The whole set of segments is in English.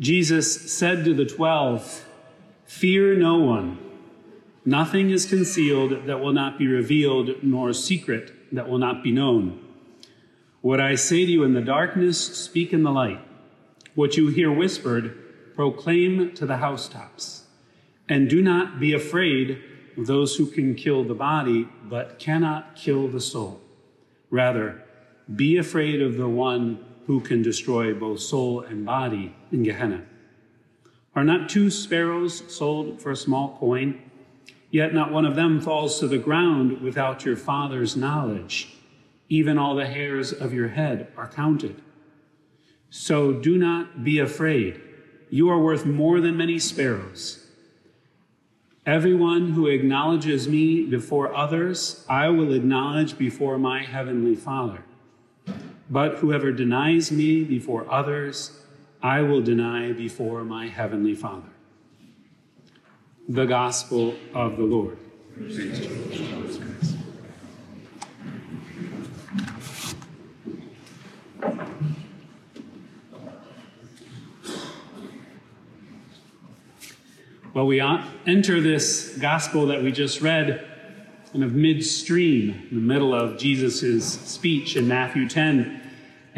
Jesus said to the twelve, Fear no one. Nothing is concealed that will not be revealed, nor secret that will not be known. What I say to you in the darkness, speak in the light. What you hear whispered, proclaim to the housetops. And do not be afraid of those who can kill the body, but cannot kill the soul. Rather, be afraid of the one who can destroy both soul and body in Gehenna. Are not two sparrows sold for a small coin? Yet not one of them falls to the ground without your Father's knowledge. Even all the hairs of your head are counted. So do not be afraid. You are worth more than many sparrows. Everyone who acknowledges me before others, I will acknowledge before my heavenly Father. But whoever denies me before others, I will deny before my heavenly Father. The Gospel of the Lord. Well, we enter this gospel that we just read kind of midstream, in the middle of Jesus' speech in Matthew 10.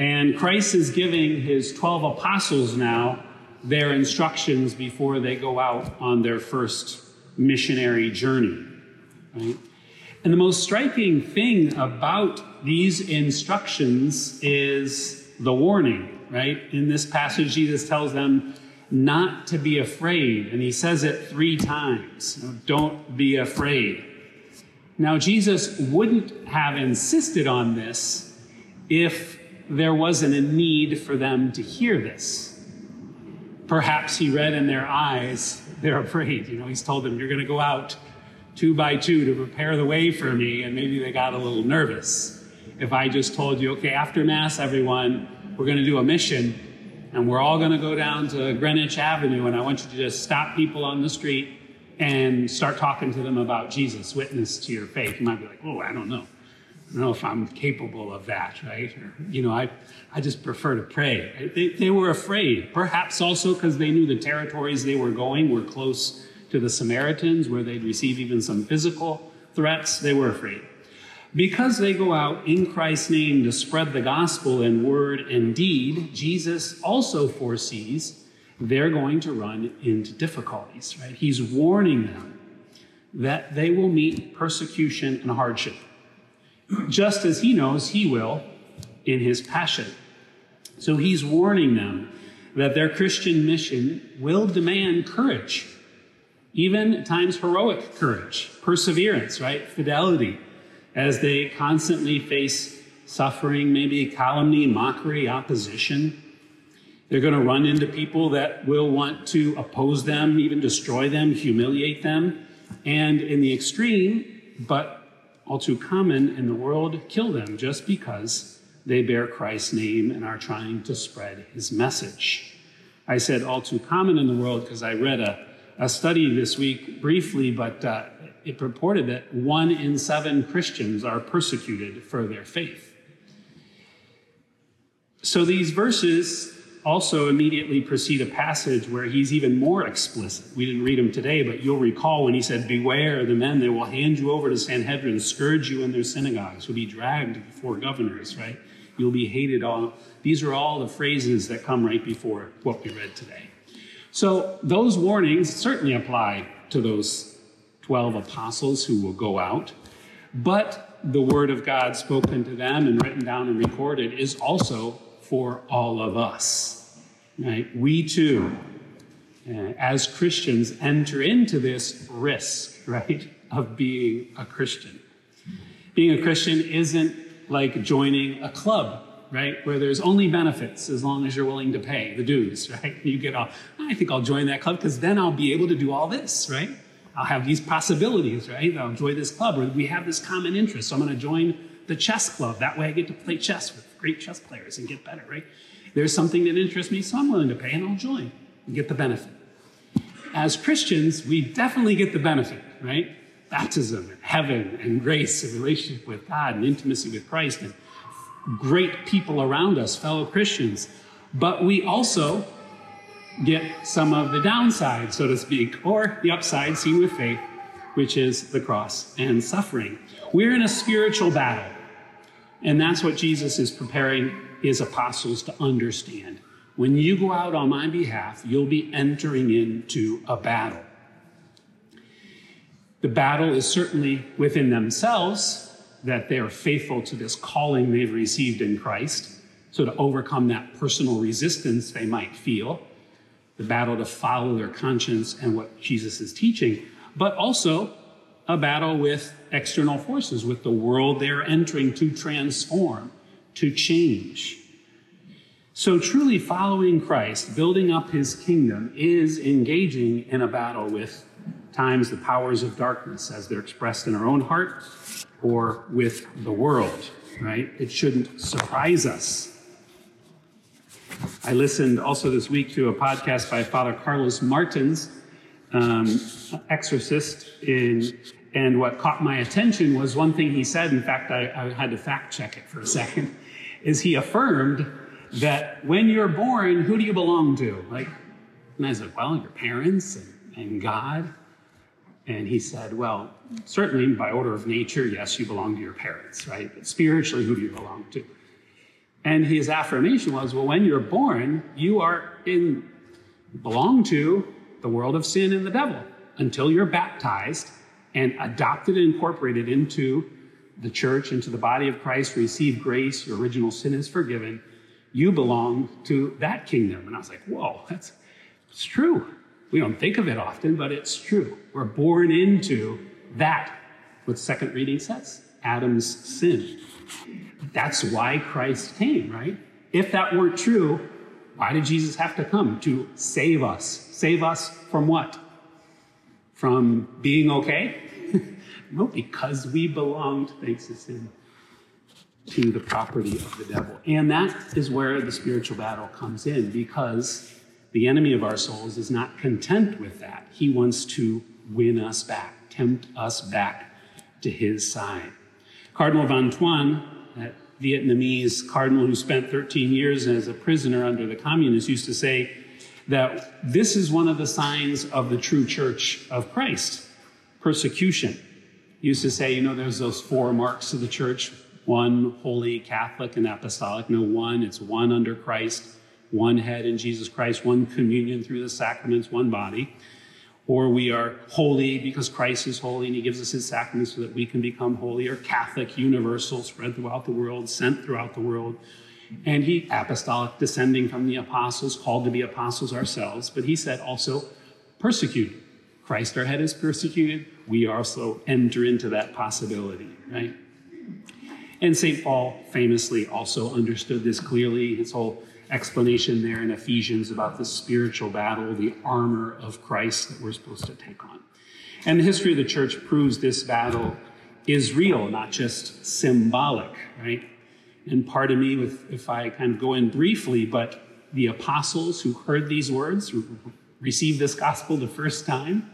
And Christ is giving his 12 apostles now their instructions before they go out on their first missionary journey. Right? And the most striking thing about these instructions is the warning, right? In this passage, Jesus tells them not to be afraid, and he says it three times. Don't be afraid. Now, Jesus wouldn't have insisted on this if there wasn't a need for them to hear this. Perhaps he read in their eyes, they're afraid. You know, he's told them, You're going to go out two by two to prepare the way for me, and maybe they got a little nervous. If I just told you, okay, after Mass, everyone, we're going to do a mission, and we're all going to go down to Greenwich Avenue, and I want you to just stop people on the street and start talking to them about Jesus, witness to your faith. You might be like, oh, I don't know. I don't know if I'm capable of that, right? Or, you know, I, I just prefer to pray. They, they were afraid, perhaps also because they knew the territories they were going were close to the Samaritans, where they'd receive even some physical threats. They were afraid. Because they go out in Christ's name to spread the gospel in word and deed, Jesus also foresees they're going to run into difficulties, right? He's warning them that they will meet persecution and hardship, just as he knows he will in his passion. So he's warning them that their Christian mission will demand courage, even times heroic courage, perseverance, right? Fidelity, as they constantly face suffering, maybe calumny, mockery, opposition. They're going to run into people that will want to oppose them, even destroy them, humiliate them, and in the extreme, but all too common in the world, kill them just because they bear Christ's name and are trying to spread his message. I said all too common in the world because I read a, a study this week briefly, but uh, it purported that one in seven Christians are persecuted for their faith. So these verses also immediately precede a passage where he's even more explicit. We didn't read him today, but you'll recall when he said, Beware the men, they will hand you over to Sanhedrin, scourge you in their synagogues, you'll be dragged before governors, right? You'll be hated all. These are all the phrases that come right before what we read today. So those warnings certainly apply to those 12 apostles who will go out, but the word of God spoken to them and written down and recorded is also for all of us. Right? We too, uh, as Christians, enter into this risk, right, of being a Christian. Being a Christian isn't like joining a club, right, where there's only benefits as long as you're willing to pay the dues, right? You get off, I think I'll join that club because then I'll be able to do all this, right? I'll have these possibilities, right? I'll join this club, or we have this common interest, so I'm going to join the chess club. That way I get to play chess with great chess players and get better, right? There's something that interests me, so I'm willing to pay and I'll join and get the benefit. As Christians, we definitely get the benefit, right? Baptism and heaven and grace and relationship with God and intimacy with Christ and great people around us, fellow Christians. But we also get some of the downside, so to speak, or the upside seen with faith, which is the cross and suffering. We're in a spiritual battle. And that's what Jesus is preparing his apostles to understand. When you go out on my behalf, you'll be entering into a battle. The battle is certainly within themselves, that they are faithful to this calling they've received in Christ. So, to overcome that personal resistance they might feel, the battle to follow their conscience and what Jesus is teaching, but also a battle with external forces, with the world they're entering to transform, to change. So, truly following Christ, building up his kingdom, is engaging in a battle with times the powers of darkness as they're expressed in our own heart or with the world, right? It shouldn't surprise us. I listened also this week to a podcast by Father Carlos Martins, um, exorcist, in, and what caught my attention was one thing he said. In fact, I, I had to fact check it for a second. Is he affirmed that when you're born, who do you belong to? Like, and I said, well, your parents and, and God. And he said, Well, certainly by order of nature, yes, you belong to your parents, right? But spiritually, who do you belong to? And his affirmation was, Well, when you're born, you are in, belong to the world of sin and the devil until you're baptized and adopted and incorporated into the church, into the body of Christ, receive grace, your original sin is forgiven. You belong to that kingdom. And I was like, Whoa, that's it's true. We don't think of it often, but it's true. We're born into that, what second reading says Adam's sin. That's why Christ came, right? If that weren't true, why did Jesus have to come? To save us. Save us from what? From being okay? no, because we belonged, thanks to sin, to the property of the devil. And that is where the spiritual battle comes in, because the enemy of our souls is not content with that. He wants to win us back, tempt us back to his side. Cardinal Van Thuan, that Vietnamese cardinal who spent 13 years as a prisoner under the communists, used to say that this is one of the signs of the true church of Christ persecution. He used to say, you know, there's those four marks of the church one, holy, Catholic, and apostolic. No, one, it's one under Christ one head in Jesus Christ, one communion through the sacraments, one body. Or we are holy because Christ is holy and he gives us his sacraments so that we can become holy, or Catholic, universal, spread throughout the world, sent throughout the world. And he, apostolic, descending from the apostles, called to be apostles ourselves. But he said also persecuted. Christ, our head, is persecuted. We also enter into that possibility, right? And St. Paul famously also understood this clearly. His whole explanation there in Ephesians about the spiritual battle, the armor of Christ that we're supposed to take on. And the history of the church proves this battle is real, not just symbolic, right? And pardon me if I kind of go in briefly, but the apostles who heard these words, who received this gospel the first time,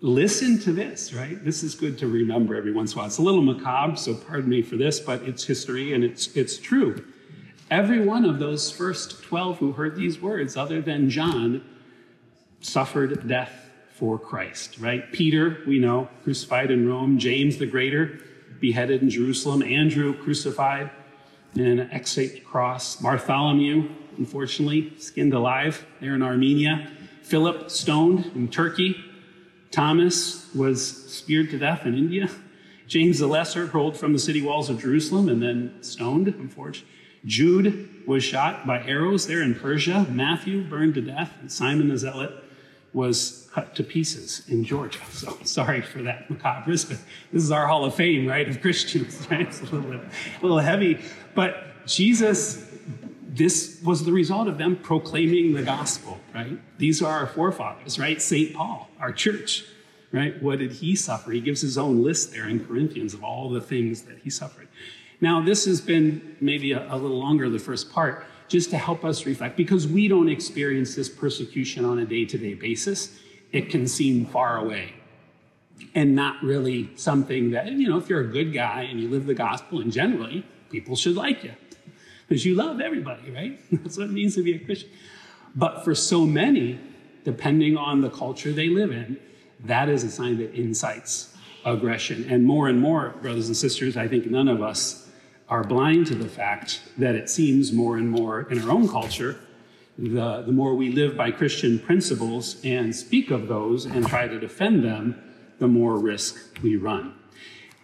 listen to this, right? This is good to remember every once in a while. It's a little macabre, so pardon me for this, but it's history and it's, it's true. Every one of those first 12 who heard these words, other than John, suffered death for Christ, right? Peter, we know, crucified in Rome. James the Greater, beheaded in Jerusalem. Andrew, crucified in an X-shaped cross. Bartholomew, unfortunately, skinned alive there in Armenia. Philip, stoned in Turkey. Thomas was speared to death in India. James the Lesser, hurled from the city walls of Jerusalem and then stoned, unfortunately. Jude was shot by arrows there in Persia. Matthew burned to death. And Simon the Zealot was cut to pieces in Georgia. So sorry for that macabre, but this is our Hall of Fame, right, of Christians, right? It's a little, a little heavy. But Jesus, this was the result of them proclaiming the gospel, right? These are our forefathers, right? St. Paul, our church, right? What did he suffer? He gives his own list there in Corinthians of all the things that he suffered. Now, this has been maybe a, a little longer, the first part, just to help us reflect, because we don't experience this persecution on a day to day basis. It can seem far away and not really something that, you know, if you're a good guy and you live the gospel, and generally, people should like you because you love everybody, right? That's what it means to be a Christian. But for so many, depending on the culture they live in, that is a sign that incites aggression. And more and more, brothers and sisters, I think none of us are blind to the fact that it seems more and more in our own culture, the, the more we live by Christian principles and speak of those and try to defend them, the more risk we run.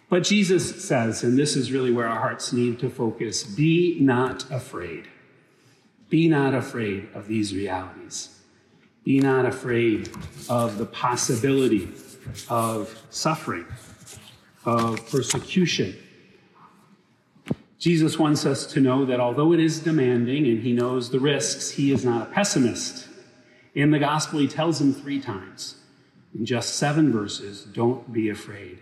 But Jesus says, and this is really where our hearts need to focus be not afraid. Be not afraid of these realities. Be not afraid of the possibility of suffering, of persecution. Jesus wants us to know that although it is demanding and he knows the risks, he is not a pessimist. In the gospel, he tells them three times in just seven verses don't be afraid.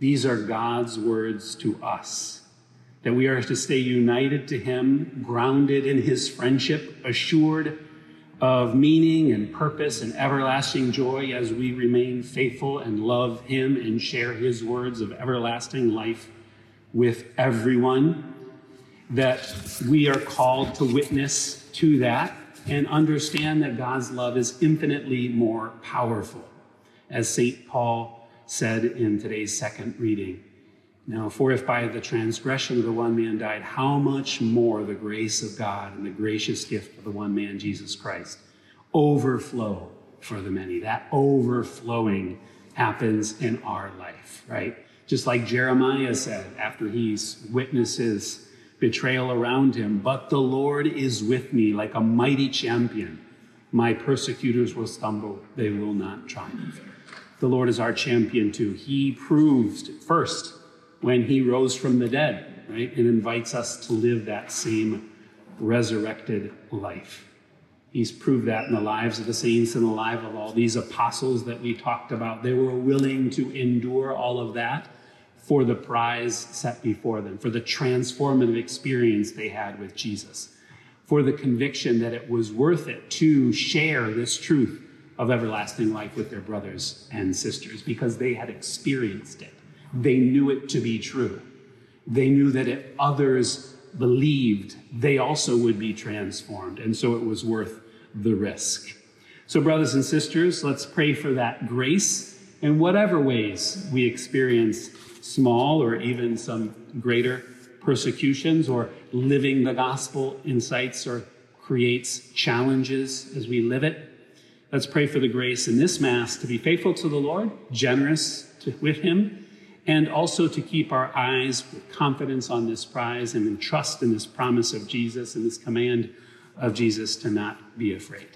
These are God's words to us that we are to stay united to him, grounded in his friendship, assured of meaning and purpose and everlasting joy as we remain faithful and love Him and share His words of everlasting life with everyone. That we are called to witness to that and understand that God's love is infinitely more powerful, as St. Paul said in today's second reading. Now, for if by the transgression of the one man died, how much more the grace of God and the gracious gift of the one man, Jesus Christ, overflow for the many. That overflowing happens in our life, right? Just like Jeremiah said after he's witnesses betrayal around him, but the Lord is with me like a mighty champion. My persecutors will stumble, they will not triumph. The Lord is our champion too. He proved first when he rose from the dead, right? And invites us to live that same resurrected life. He's proved that in the lives of the saints and the lives of all these apostles that we talked about. They were willing to endure all of that for the prize set before them, for the transformative experience they had with Jesus, for the conviction that it was worth it to share this truth of everlasting life with their brothers and sisters because they had experienced it. They knew it to be true. They knew that if others believed, they also would be transformed. And so it was worth the risk. So, brothers and sisters, let's pray for that grace in whatever ways we experience small or even some greater persecutions or living the gospel incites or creates challenges as we live it. Let's pray for the grace in this Mass to be faithful to the Lord, generous to, with Him, and also to keep our eyes with confidence on this prize and in trust in this promise of Jesus and this command of Jesus to not be afraid.